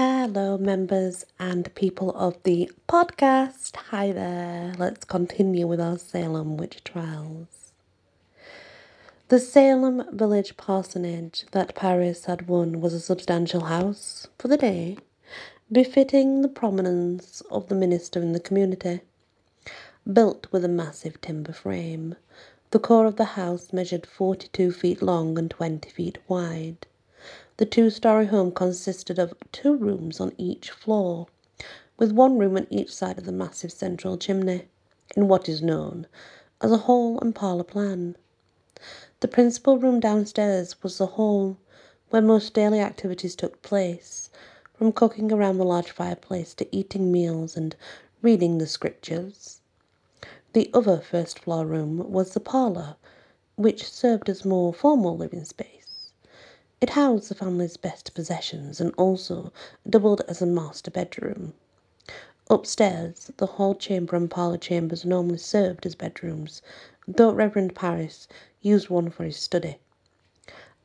Hello, members and people of the podcast. Hi there. Let's continue with our Salem witch trials. The Salem village parsonage that Parris had won was a substantial house for the day, befitting the prominence of the minister in the community. Built with a massive timber frame, the core of the house measured 42 feet long and 20 feet wide. The two story home consisted of two rooms on each floor, with one room on each side of the massive central chimney, in what is known as a hall and parlour plan. The principal room downstairs was the hall where most daily activities took place, from cooking around the large fireplace to eating meals and reading the scriptures. The other first floor room was the parlour, which served as more formal living space. It housed the family's best possessions and also doubled as a master bedroom. Upstairs, the hall chamber and parlour chambers normally served as bedrooms, though Reverend Parris used one for his study.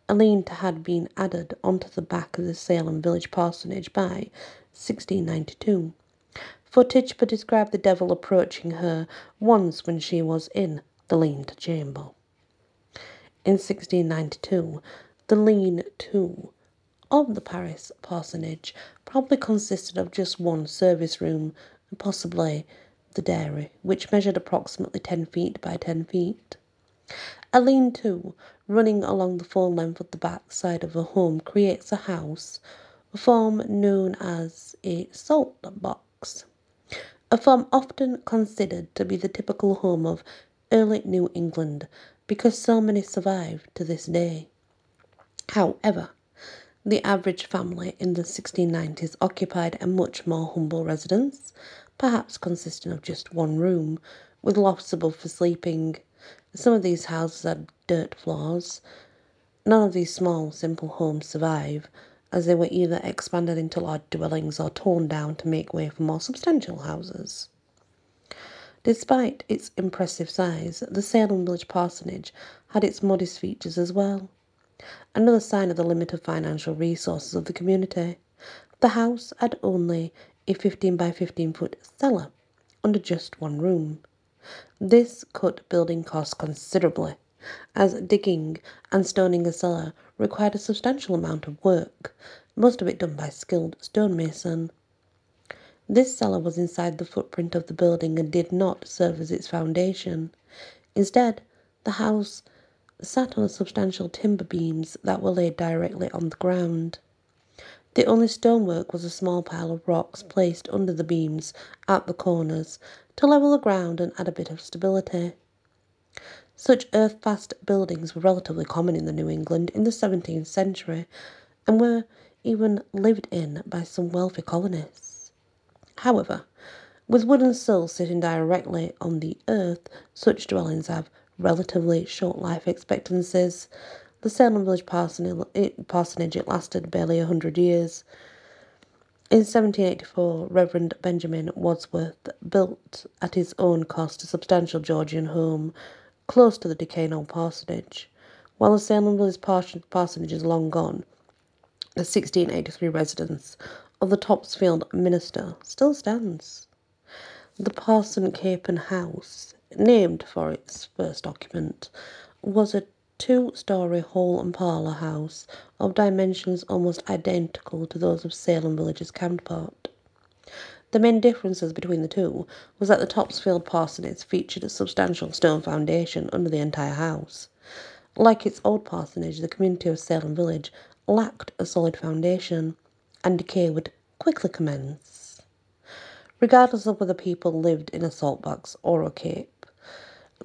A lean to had been added onto the back of the Salem village parsonage by 1692. For Tituba described the devil approaching her once when she was in the lean to chamber. In 1692, the lean-to of the Parris parsonage probably consisted of just one service room and possibly the dairy, which measured approximately 10 feet by 10 feet. A lean-to running along the full length of the back side of a home creates a house, a form known as a salt box, a form often considered to be the typical home of early New England because so many survive to this day. However, the average family in the 1690s occupied a much more humble residence, perhaps consisting of just one room, with lofts above for sleeping. Some of these houses had dirt floors. None of these small, simple homes survive, as they were either expanded into large dwellings or torn down to make way for more substantial houses. Despite its impressive size, the Salem village parsonage had its modest features as well another sign of the limited financial resources of the community. The house had only a 15 by 15 foot cellar under just one room. This cut building costs considerably, as digging and stoning a cellar required a substantial amount of work, most of it done by skilled stonemason. This cellar was inside the footprint of the building and did not serve as its foundation. Instead, the house sat on substantial timber beams that were laid directly on the ground. The only stonework was a small pile of rocks placed under the beams at the corners to level the ground and add a bit of stability. Such earth-fast buildings were relatively common in the New England in the 17th century and were even lived in by some wealthy colonists. However, with wooden sills sitting directly on the earth, such dwellings have relatively short life expectancies. The Salem Village parsonage, it, lasted barely a hundred years. In 1784, Reverend Benjamin Wadsworth built at his own cost a substantial Georgian home close to the decaying old parsonage. While the Salem Village parsonage is long gone, the 1683 residence of the Topsfield minister still stands. The Parson Capen House named for its first occupant, was a two-story hall and parlour house of dimensions almost identical to those of Salem Village's counterpart. The main differences between the two was that the Topsfield parsonage featured a substantial stone foundation under the entire house. Like its old parsonage, the community of Salem Village lacked a solid foundation, and decay would quickly commence. Regardless of whether people lived in a saltbox or a cape,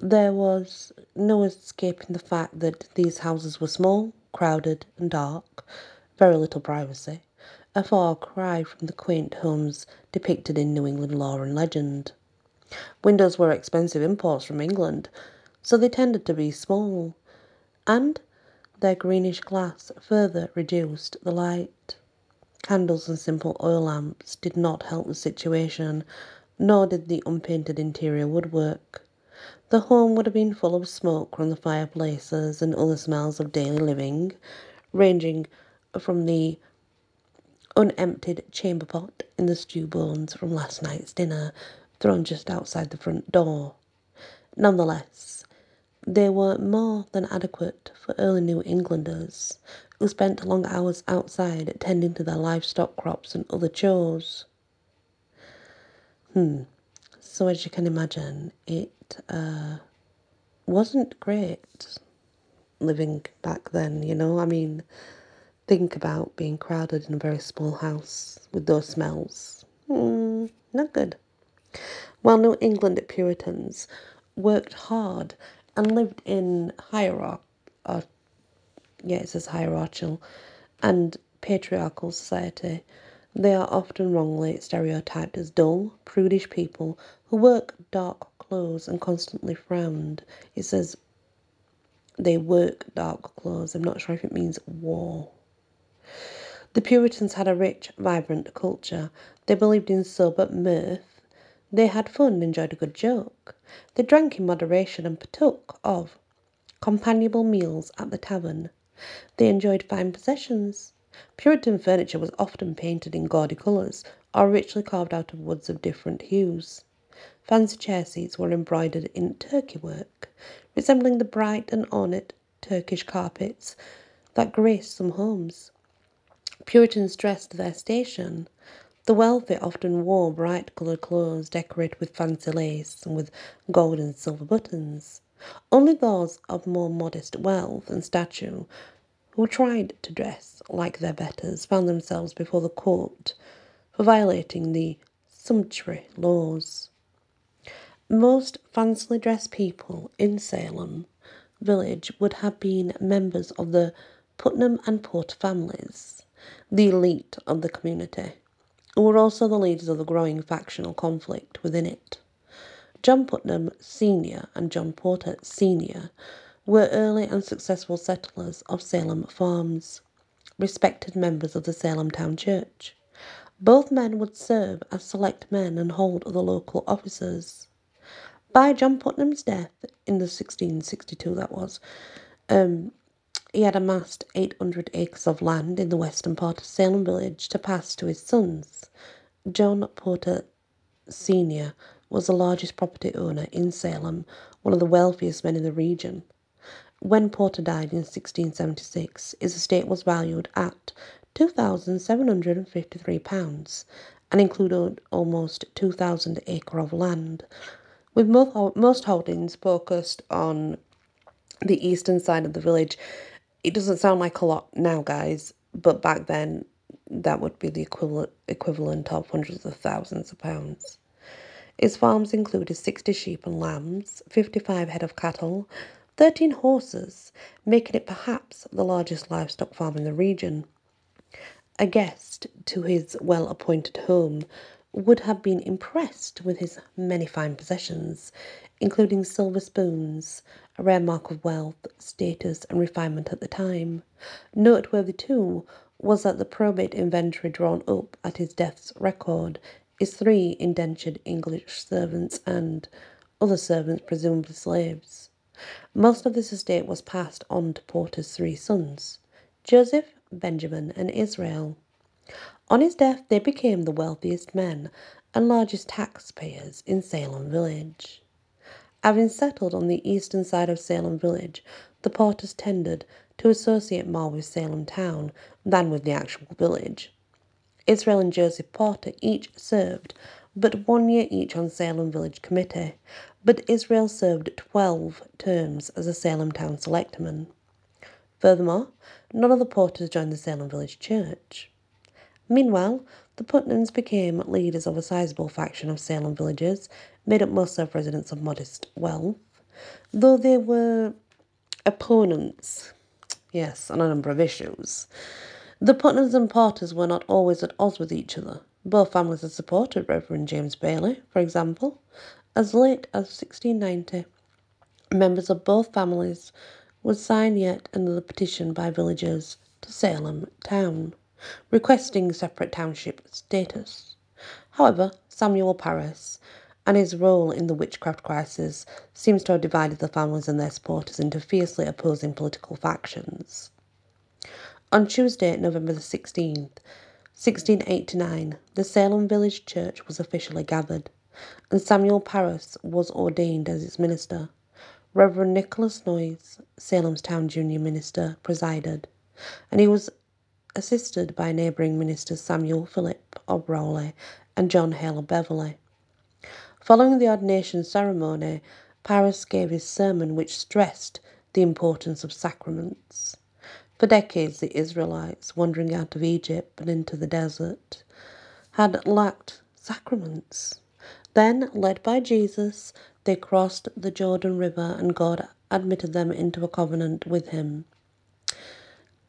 there was no escaping the fact that these houses were small, crowded, and dark, very little privacy, a far cry from the quaint homes depicted in New England lore and legend. Windows were expensive imports from England, so they tended to be small, and their greenish glass further reduced the light. Candles and simple oil lamps did not help the situation, nor did the unpainted interior woodwork. The home would have been full of smoke from the fireplaces and other smells of daily living, ranging from the unemptied chamber pot in the stew bones from last night's dinner thrown just outside the front door. Nonetheless, they were more than adequate for early New Englanders who spent long hours outside tending to their livestock crops and other chores. Hmm. So, as you can imagine, it uh, wasn't great living back then, you know? I mean, think about being crowded in a very small house with those smells. Mm, not good. Well, New England Puritans worked hard and lived in hierarchy, uh, yeah, it says hierarchical, and patriarchal society. They are often wrongly stereotyped as dull, prudish people who work dark clothes and constantly frowned. It says they work dark clothes. I'm not sure if it means war. The Puritans had a rich, vibrant culture. They believed in sober mirth. They had fun enjoyed a good joke. They drank in moderation and partook of companionable meals at the tavern. They enjoyed fine possessions. Puritan furniture was often painted in gaudy colours or richly carved out of woods of different hues. Fancy chair seats were embroidered in Turkey work, resembling the bright and ornate Turkish carpets that grace some homes. Puritans dressed their station. The wealthy often wore bright coloured clothes decorated with fancy lace and with gold and silver buttons. Only those of more modest wealth and stature who tried to dress like their betters found themselves before the court for violating the sumptuary laws. Most fancily dressed people in Salem village would have been members of the Putnam and Porter families, the elite of the community, who were also the leaders of the growing factional conflict within it. John Putnam Sr. and John Porter Sr. were early and successful settlers of Salem farms, respected members of the Salem Town Church. Both men would serve as select men and hold other local offices. By John Putnam's death in the 1662, that was, um, he had amassed 800 acres of land in the western part of Salem village to pass to his sons. John Porter Sr. was the largest property owner in Salem, one of the wealthiest men in the region. When Porter died in 1676, his estate was valued at £2,753 and included almost 2,000 acre of land, with most holdings focused on the eastern side of the village. It doesn't sound like a lot now, guys, but back then that would be the equivalent equivalent of hundreds of thousands of pounds. His farms included 60 sheep and lambs, 55 head of cattle, 13 horses, making it perhaps the largest livestock farm in the region. A guest to his well appointed home would have been impressed with his many fine possessions, including silver spoons, a rare mark of wealth, status, and refinement at the time. Noteworthy, too, was that the probate inventory drawn up at his death's record is three indentured English servants and other servants, presumably slaves. Most of this estate was passed on to Porter's three sons Joseph, Benjamin, and Israel. On his death, they became the wealthiest men and largest taxpayers in Salem village. Having settled on the eastern side of Salem village, the Porters tended to associate more with Salem town than with the actual village. Israel and Joseph Porter each served but one year each on Salem Village Committee, but Israel served 12 terms as a Salem Town Selectman. Furthermore, none of the Porters joined the Salem Village Church. Meanwhile, the Putnams became leaders of a sizable faction of Salem villagers, made up mostly of residents of modest wealth, though they were opponents, yes, on a number of issues. The Putnams and Porters were not always at odds with each other. Both families had supported Reverend James Bailey, for example. As late as 1690, members of both families would sign yet another petition by villagers to Salem town requesting separate township status. However, Samuel Parris and his role in the witchcraft crisis seems to have divided the families and their supporters into fiercely opposing political factions. On Tuesday, November the 16th, 1689, the Salem Village Church was officially gathered, and Samuel Parris was ordained as its minister. Reverend Nicholas Noyes, Salem's town junior minister, presided, and he was assisted by neighbouring ministers Samuel Philip of Rowley and John Hale Beverley. Following the ordination ceremony, Parris gave his sermon, which stressed the importance of sacraments. For decades, the Israelites, wandering out of Egypt and into the desert, had lacked sacraments. Then, led by Jesus, they crossed the Jordan River and God admitted them into a covenant with him.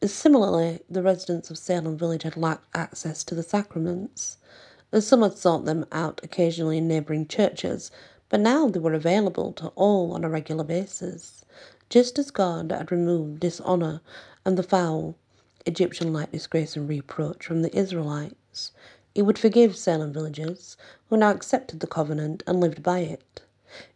Similarly, the residents of Salem village had lacked access to the sacraments. Some had sought them out occasionally in neighbouring churches, but now they were available to all on a regular basis. Just as God had removed dishonour and the foul Egyptian like disgrace and reproach from the Israelites, he would forgive Salem villagers who now accepted the covenant and lived by it.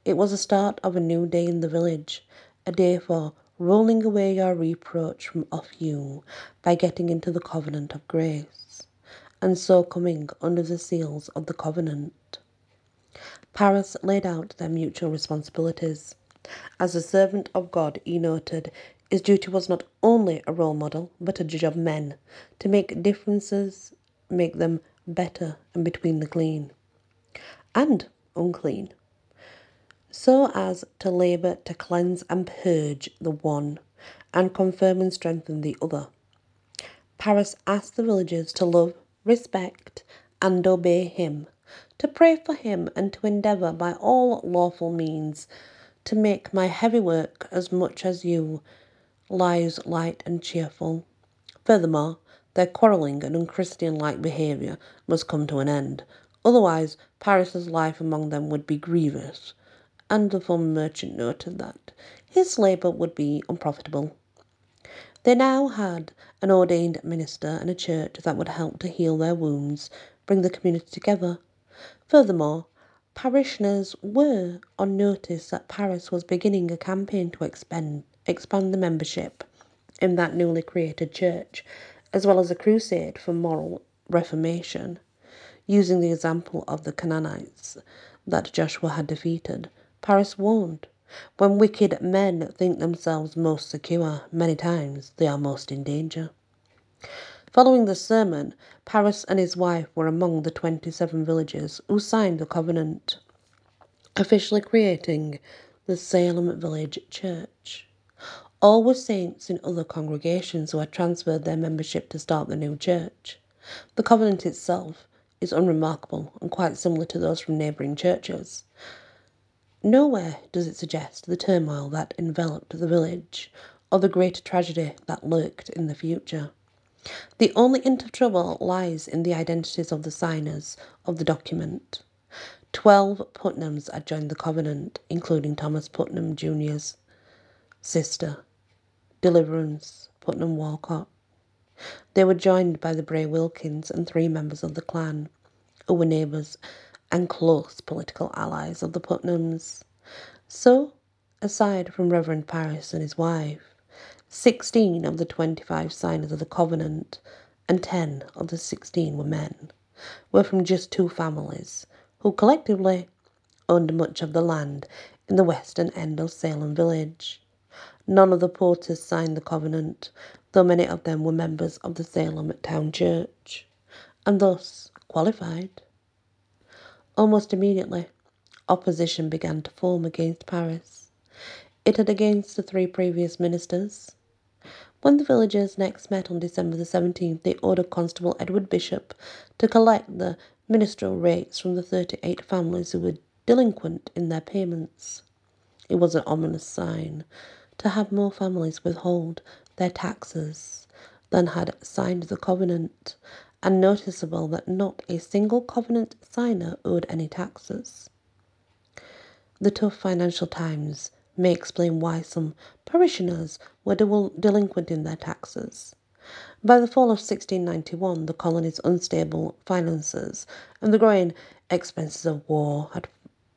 It was the start of a new day in the village, a day for rolling away your reproach from off you by getting into the covenant of grace, and so coming under the seals of the covenant. Parris laid out their mutual responsibilities. As a servant of God, he noted, his duty was not only a role model, but a judge of men, to make differences, make them better and between the clean and unclean, so as to labour to cleanse and purge the one and confirm and strengthen the other. Parris asked the villagers to love, respect, and obey him, to pray for him, and to endeavour by all lawful means to make my heavy work as much as you lives light and cheerful. Furthermore, their quarrelling and unchristian like behaviour must come to an end, otherwise Parris's life among them would be grievous, and the former merchant noted that his labour would be unprofitable. They now had an ordained minister and a church that would help to heal their wounds, bring the community together. Furthermore, Parishioners were on notice that Parris was beginning a campaign to expand, expand the membership in that newly created church, as well as a crusade for moral reformation, using the example of the Canaanites that Joshua had defeated. Parris warned, when wicked men think themselves most secure, many times they are most in danger. Following the sermon, Parris and his wife were among the 27 villagers who signed the covenant, officially creating the Salem Village Church. All were saints in other congregations who had transferred their membership to start the new church. The covenant itself is unremarkable and quite similar to those from neighbouring churches. Nowhere does it suggest the turmoil that enveloped the village or the great tragedy that lurked in the future. The only hint of trouble lies in the identities of the signers of the document. Twelve Putnams had joined the covenant, including Thomas Putnam Jr.'s sister, Deliverance Putnam Walcott. They were joined by the Bray Wilkins and three members of the clan, who were neighbours and close political allies of the Putnams. So, aside from Reverend Parris and his wife, Sixteen of the twenty-five signers of the covenant, and ten of the sixteen were men, were from just two families, who collectively owned much of the land in the western end of Salem village. None of the porters signed the covenant, though many of them were members of the Salem town church, and thus qualified. Almost immediately, opposition began to form against Parris. It had against the three previous ministers, when the villagers next met on December the 17th, they ordered Constable Edward Bishop to collect the ministerial rates from the 38 families who were delinquent in their payments. It was an ominous sign to have more families withhold their taxes than had signed the covenant, and noticeable that not a single covenant signer owed any taxes. The tough financial times may explain why some parishioners were delinquent in their taxes. By the fall of 1691, the colony's unstable finances and the growing expenses of war had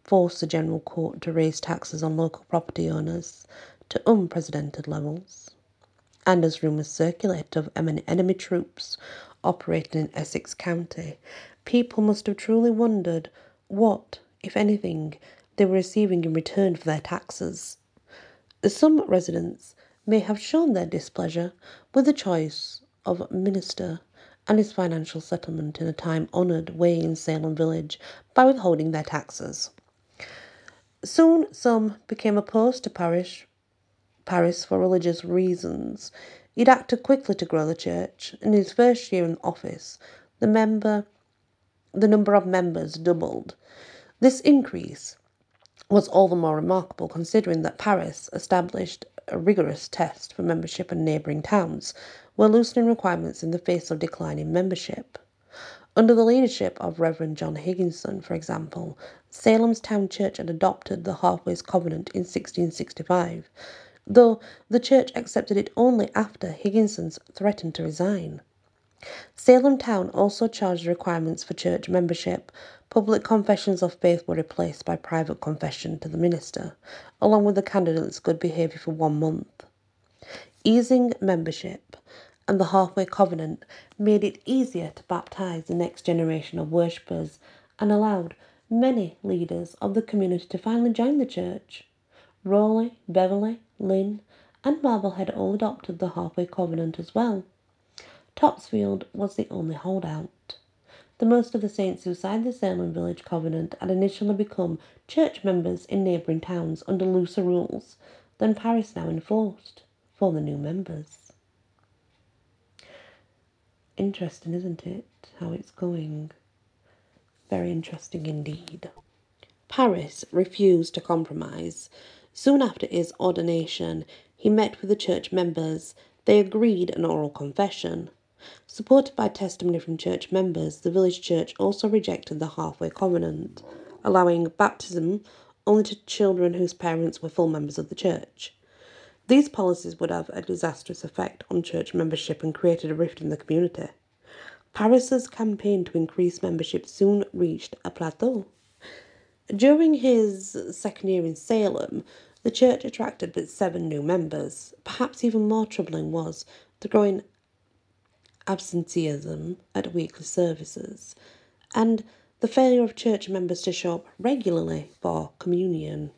forced the General Court to raise taxes on local property owners to unprecedented levels. And as rumours circulated of enemy troops operating in Essex County, people must have truly wondered what, if anything, they were receiving in return for their taxes. Some residents may have shown their displeasure with the choice of minister and his financial settlement in a time honoured way in Salem village by withholding their taxes. Soon some became opposed to parish Parris for religious reasons. He'd acted quickly to grow the church. In his first year in office, the member the number of members doubled. This increase was all the more remarkable considering that Parris established a rigorous test for membership in neighbouring towns, were loosening requirements in the face of declining membership. Under the leadership of Reverend John Higginson, for example, Salem's town church had adopted the Halfways Covenant in 1665, though the church accepted it only after Higginson's threatened to resign. Salem town also charged requirements for church membership. Public confessions of faith were replaced by private confession to the minister, along with the candidate's good behaviour for one month. Easing membership and the halfway covenant made it easier to baptize the next generation of worshippers and allowed many leaders of the community to finally join the church. Rowley, Beverley, Lynn, and Marblehead all adopted the halfway covenant as well. Topsfield was the only holdout. The most of the saints who signed the Salem Village Covenant had initially become church members in neighbouring towns under looser rules than Parris now enforced for the new members. Interesting, isn't it? How it's going. Very interesting indeed. Parris refused to compromise. Soon after his ordination, he met with the church members. They agreed an oral confession. Supported by testimony from church members, the village church also rejected the halfway covenant, allowing baptism only to children whose parents were full members of the church. These policies would have a disastrous effect on church membership and created a rift in the community. Parris's campaign to increase membership soon reached a plateau. During his second year in Salem, the church attracted but seven new members. Perhaps even more troubling was the growing absenteeism at weekly services, and the failure of church members to show up regularly for communion.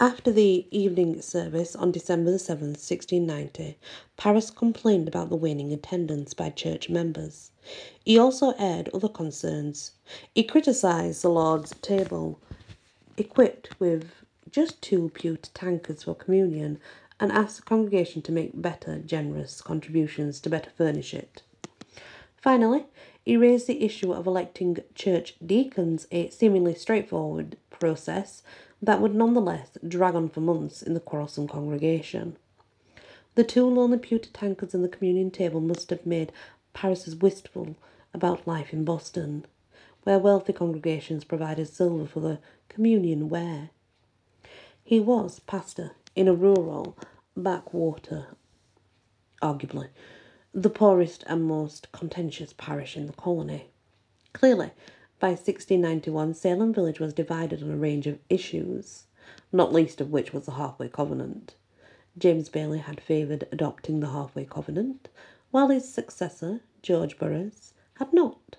After the evening service on December the 7th, 1690, Parris complained about the waning attendance by church members. He also aired other concerns. He criticised the Lord's table, equipped with just two pewter tankards for communion, and asked the congregation to make better, generous contributions to better furnish it. Finally, he raised the issue of electing church deacons, a seemingly straightforward process that would nonetheless drag on for months in the quarrelsome congregation. The two lonely pewter tankards and the communion table must have made Parris wistful about life in Boston, where wealthy congregations provided silver for the communion ware. He was pastor in a rural backwater, arguably the poorest and most contentious parish in the colony. Clearly, by 1691, Salem village was divided on a range of issues, not least of which was the halfway covenant. James Bailey had favoured adopting the halfway covenant, while his successor, George Burroughs, had not.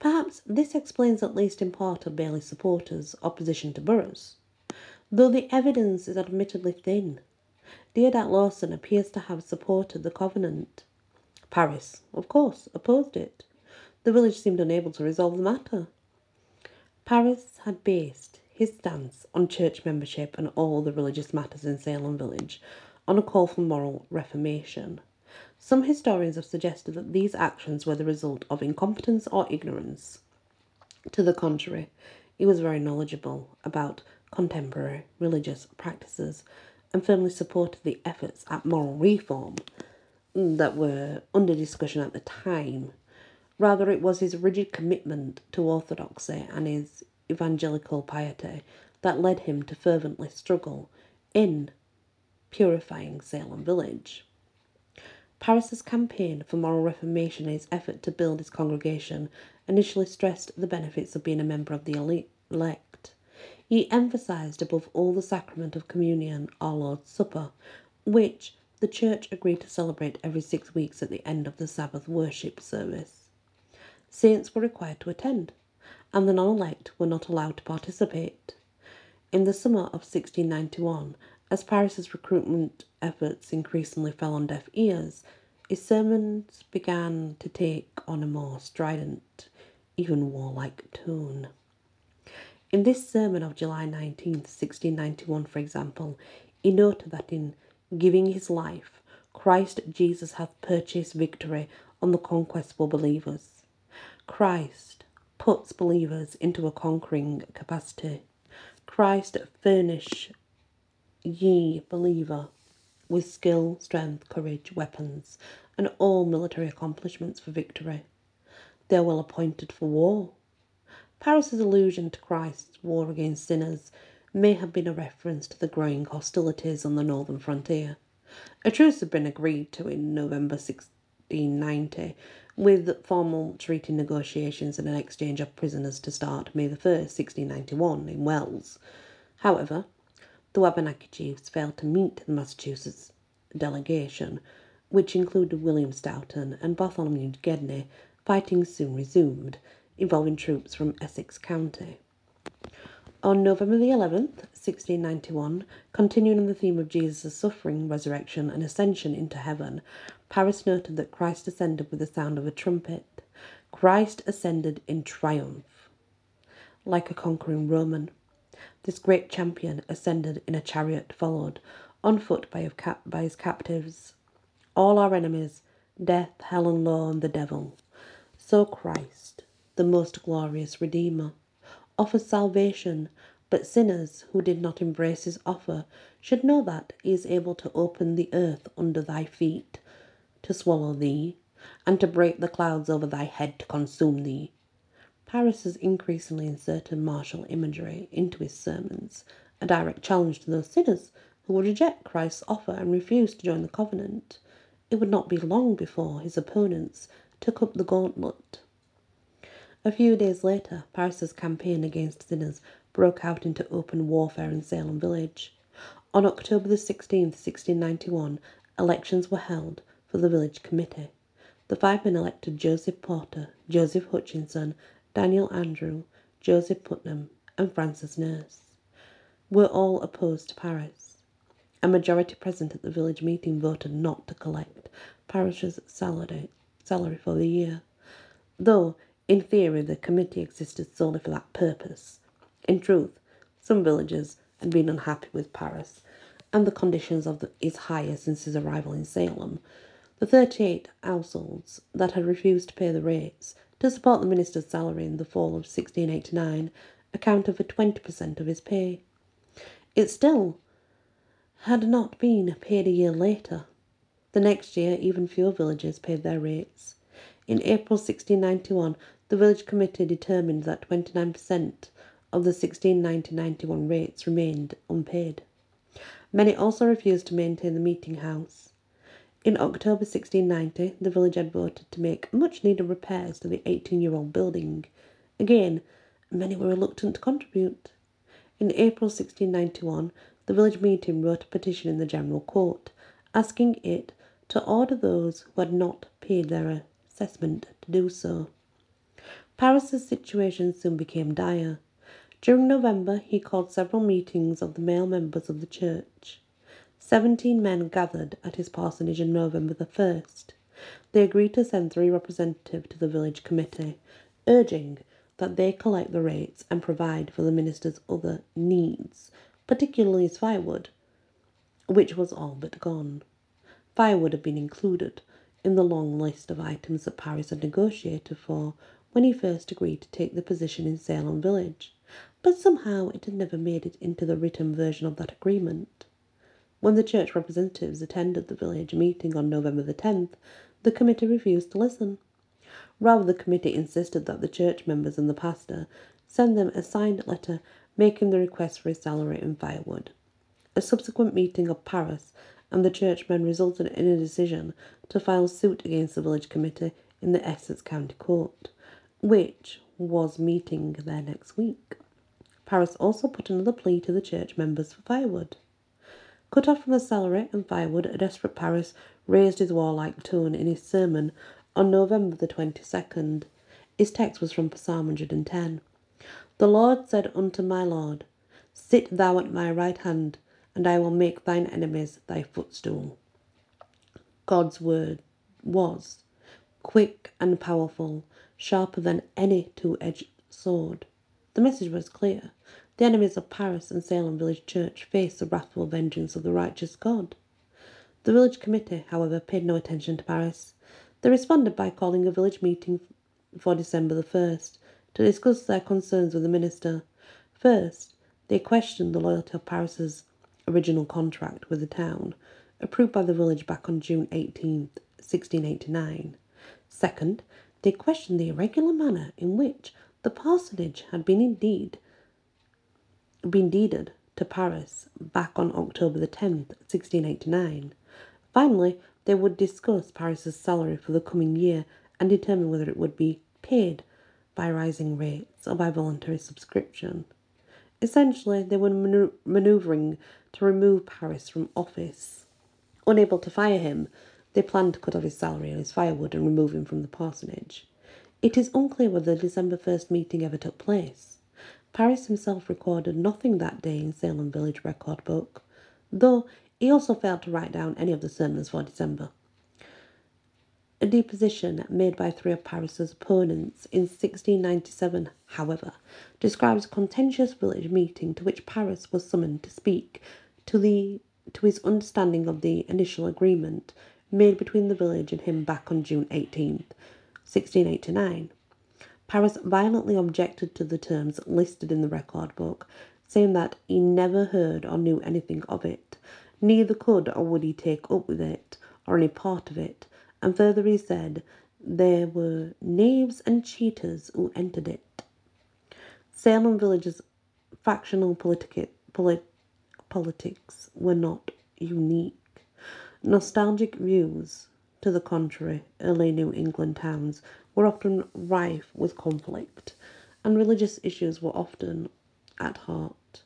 Perhaps this explains, at least in part, of Bailey's supporters' opposition to Burroughs, though the evidence is admittedly thin. Deodat Lawson appears to have supported the covenant. Parris, of course, opposed it. The village seemed unable to resolve the matter. Parris had based his stance on church membership and all the religious matters in Salem village on a call for moral reformation. Some historians have suggested that these actions were the result of incompetence or ignorance. To the contrary, he was very knowledgeable about contemporary religious practices and firmly supported the efforts at moral reform that were under discussion at the time. Rather, it was his rigid commitment to orthodoxy and his evangelical piety that led him to fervently struggle in purifying Salem village. Parris's campaign for moral reformation and his effort to build his congregation initially stressed the benefits of being a member of the elect. He emphasized above all the sacrament of communion, our Lord's Supper, which the church agreed to celebrate every six weeks at the end of the Sabbath worship service. Saints were required to attend, and the non elect were not allowed to participate. In the summer of 1691, as Parris's recruitment efforts increasingly fell on deaf ears, his sermons began to take on a more strident, even warlike tone. In this sermon of July 19, 1691, for example, he noted that in giving his life, Christ Jesus hath purchased victory on the conquest for believers. Christ puts believers into a conquering capacity. Christ furnish ye believer with skill, strength, courage, weapons, and all military accomplishments for victory. They are well appointed for war. Parris's allusion to Christ's war against sinners may have been a reference to the growing hostilities on the northern frontier. A truce had been agreed to in November 1690, with formal treaty negotiations and an exchange of prisoners to start May 1, 1691, in Wells. However, the Wabanaki chiefs failed to meet the Massachusetts delegation, which included William Stoughton and Bartholomew Gedney. Fighting soon resumed, involving troops from Essex County. On November the 11th, 1691, continuing on the theme of Jesus' suffering, resurrection, and ascension into heaven, Parris noted that Christ ascended with the sound of a trumpet. Christ ascended in triumph, like a conquering Roman. This great champion ascended in a chariot, followed on foot by, by his captives, all our enemies, death, hell, and law, and the devil. So Christ, the most glorious Redeemer, offers salvation, but sinners who did not embrace his offer should know that he is able to open the earth under thy feet, to swallow thee, and to break the clouds over thy head to consume thee. Parris has increasingly inserted martial imagery into his sermons, a direct challenge to those sinners who would reject Christ's offer and refuse to join the covenant. It would not be long before his opponents took up the gauntlet. A few days later, Parris's campaign against sinners broke out into open warfare in Salem village. On October the 16th, 1691, elections were held for the village committee. The five men elected Joseph Porter, Joseph Hutchinson, Daniel Andrew, Joseph Putnam, and Francis Nurse were all opposed to Parris. A majority present at the village meeting voted not to collect Parris's salary salary for the year, though in theory the committee existed solely for that purpose. In truth, some villagers had been unhappy with Parris and the conditions of the, his hire since his arrival in Salem. The 38 households that had refused to pay the rates to support the minister's salary in the fall of 1689 accounted for 20% of his pay. It still had not been paid a year later, the next year, even fewer villagers paid their rates. In April 1691, the village committee determined that 29% of the 1690-91 rates remained unpaid. Many also refused to maintain the meeting house. In October 1690, the village had voted to make much needed repairs to the 18 year old building. Again, many were reluctant to contribute. In April 1691, the village meeting wrote a petition in the General Court, asking it to order those who had not paid their assessment to do so. Parris's situation soon became dire. During November, he called several meetings of the male members of the church. Seventeen men gathered at his parsonage on November the 1st. They agreed to send three representatives to the village committee, urging that they collect the rates and provide for the minister's other needs, particularly his firewood, which was all but gone. Firewood had been included in the long list of items that Parris had negotiated for when he first agreed to take the position in Salem village, but somehow it had never made it into the written version of that agreement. When the church representatives attended the village meeting on November the 10th, the committee refused to listen. Rather, the committee insisted that the church members and the pastor send them a signed letter making the request for his salary and firewood. A subsequent meeting of Parris and the churchmen resulted in a decision to file suit against the village committee in the Essex County Court, which was meeting there next week. Parris also put another plea to the church members for firewood. Cut off from the salary and firewood, a desperate Parris raised his warlike tone in his sermon on November the 22nd. His text was from Psalm 110. The Lord said unto my Lord, Sit thou at my right hand, and I will make thine enemies thy footstool. God's word was quick and powerful, sharper than any two edged sword. The message was clear. The enemies of Parris and Salem Village Church faced the wrathful vengeance of the righteous God. The village committee, however, paid no attention to Parris. They responded by calling a village meeting for December the 1st to discuss their concerns with the minister. First, they questioned the loyalty of Parris's original contract with the town, approved by the village back on June 18, 1689. Second, they questioned the irregular manner in which the parsonage had been indeed been deeded to Parris back on October the 10th, 1689. Finally, they would discuss Parris's salary for the coming year and determine whether it would be paid by rising rates or by voluntary subscription. Essentially, they were manoeuvring to remove Parris from office. Unable to fire him, they planned to cut off his salary and his firewood and remove him from the parsonage. It is unclear whether the December 1st meeting ever took place. Parris himself recorded nothing that day in Salem Village record book, though he also failed to write down any of the sermons for December. A deposition made by three of Parris's opponents in 1697, however, describes a contentious village meeting to which Parris was summoned to speak to the to his understanding of the initial agreement made between the village and him back on June 18, 1689. Parris violently objected to the terms listed in the record book, saying that he never heard or knew anything of it, neither could or would he take up with it or any part of it, and further he said, there were knaves and cheaters who entered it. Salem Village's factional politic, polit, politics were not unique. Nostalgic views, to the contrary, early New England towns were often rife with conflict, and religious issues were often at heart.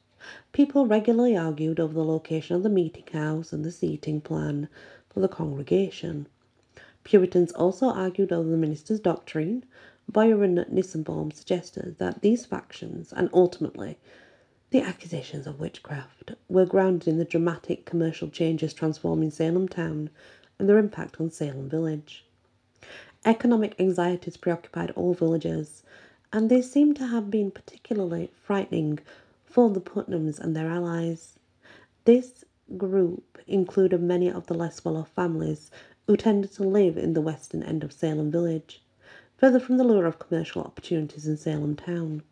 People regularly argued over the location of the meeting house and the seating plan for the congregation. Puritans also argued over the minister's doctrine. Byron Nissenbaum suggested that these factions, and ultimately the accusations of witchcraft, were grounded in the dramatic commercial changes transforming Salem town and their impact on Salem village. Economic anxieties preoccupied all villagers, and they seem to have been particularly frightening for the Putnams and their allies. This group included many of the less well off families who tended to live in the western end of Salem village, further from the lure of commercial opportunities in Salem town.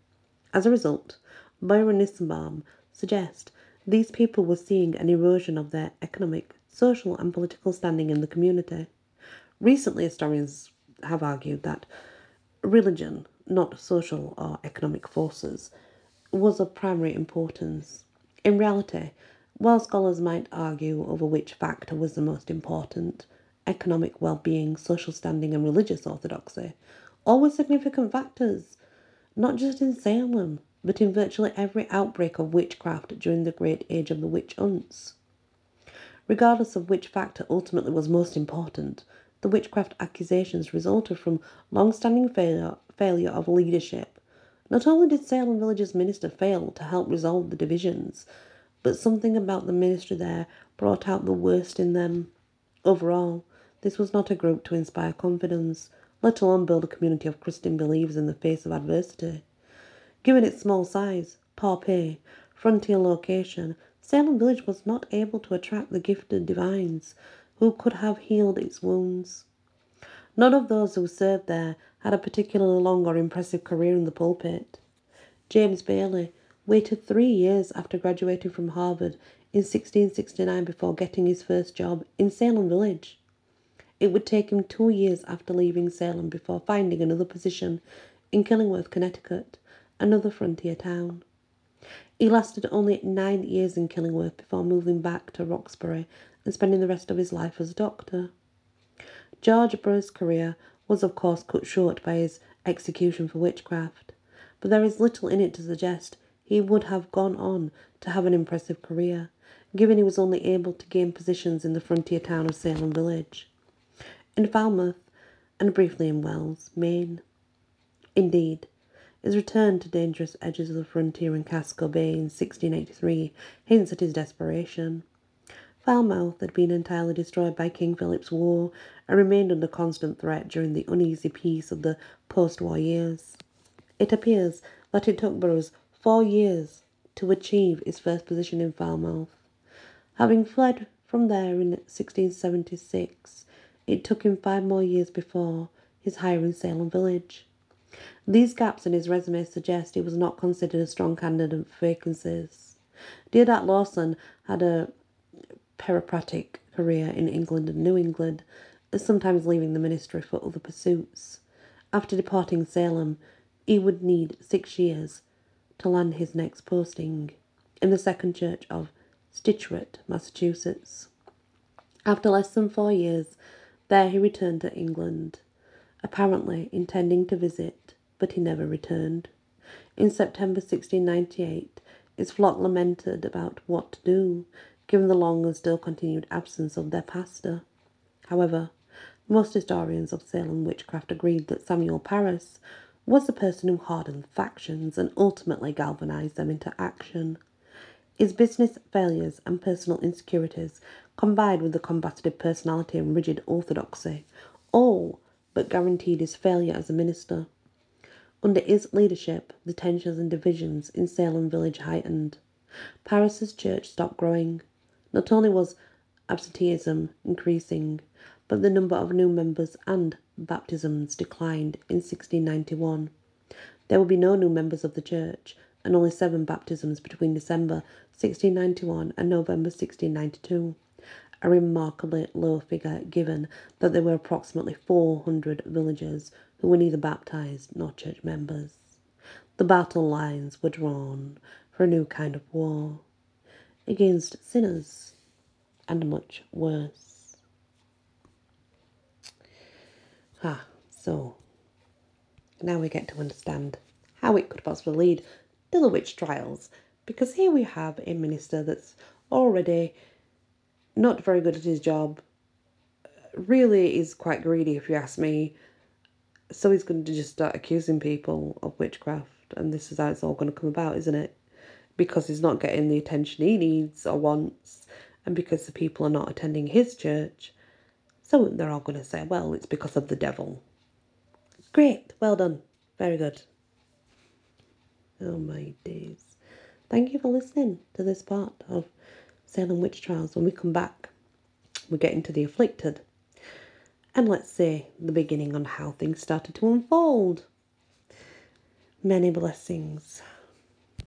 As a result, Byron Nissenbaum suggests these people were seeing an erosion of their economic, social, and political standing in the community. Recently, historians have argued that religion, not social or economic forces, was of primary importance. In reality, while scholars might argue over which factor was the most important, economic well being, social standing, and religious orthodoxy, all were significant factors, not just in Salem, but in virtually every outbreak of witchcraft during the great age of the witch hunts. Regardless of which factor ultimately was most important, the witchcraft accusations resulted from long standing failure, failure of leadership. Not only did Salem Village's minister fail to help resolve the divisions, but something about the ministry there brought out the worst in them. Overall, this was not a group to inspire confidence, let alone build a community of Christian believers in the face of adversity. Given its small size, pay, frontier location, Salem Village was not able to attract the gifted divines who could have healed its wounds. None of those who served there had a particularly long or impressive career in the pulpit. James Bailey waited three years after graduating from Harvard in 1669 before getting his first job in Salem Village. It would take him two years after leaving Salem before finding another position in Killingworth, Connecticut, another frontier town. He lasted only nine years in Killingworth before moving back to Roxbury and spending the rest of his life as a doctor. George Burr's career was, of course, cut short by his execution for witchcraft, but there is little in it to suggest he would have gone on to have an impressive career, given he was only able to gain positions in the frontier town of Salem Village, in Falmouth, and briefly in Wells, Maine. Indeed, his return to dangerous edges of the frontier in Casco Bay in 1683 hints at his desperation. Falmouth had been entirely destroyed by King Philip's War and remained under constant threat during the uneasy peace of the post war years. It appears that it took Burroughs four years to achieve his first position in Falmouth. Having fled from there in 1676, it took him five more years before his hire in Salem Village. These gaps in his resume suggest he was not considered a strong candidate for vacancies. Deodat Lawson had a peripatetic career in England and New England, sometimes leaving the ministry for other pursuits. After departing Salem, he would need six years to land his next posting in the Second Church of Scituate, Massachusetts. After less than four years, there he returned to England, apparently intending to visit, but he never returned. In September 1698, his flock lamented about what to do, given the long and still continued absence of their pastor. However, most historians of Salem witchcraft agreed that Samuel Parris was the person who hardened factions and ultimately galvanized them into action. His business failures and personal insecurities, combined with the combative personality and rigid orthodoxy, all but guaranteed his failure as a minister. Under his leadership, the tensions and divisions in Salem village heightened. Parris's church stopped growing. Not only was absenteeism increasing, but the number of new members and baptisms declined in 1691. There would be no new members of the church, and only seven baptisms between December 1691 and November 1692. A remarkably low figure given that there were approximately 400 villagers who were neither baptized nor church members. The battle lines were drawn for a new kind of war against sinners and much worse. Ah, so now we get to understand how it could possibly lead to the witch trials, because here we have a minister that's already not very good at his job, really is quite greedy, if you ask me. So he's going to just start accusing people of witchcraft, and this is how it's all going to come about, isn't it? because he's not getting the attention he needs or wants, and because the people are not attending his church. So they're all going to say, well, it's because of the devil. Great, well done, very good. Oh my days. Thank you for listening to this part of Salem Witch Trials. When we come back, we get into the afflicted. And let's say the beginning on how things started to unfold. Many blessings.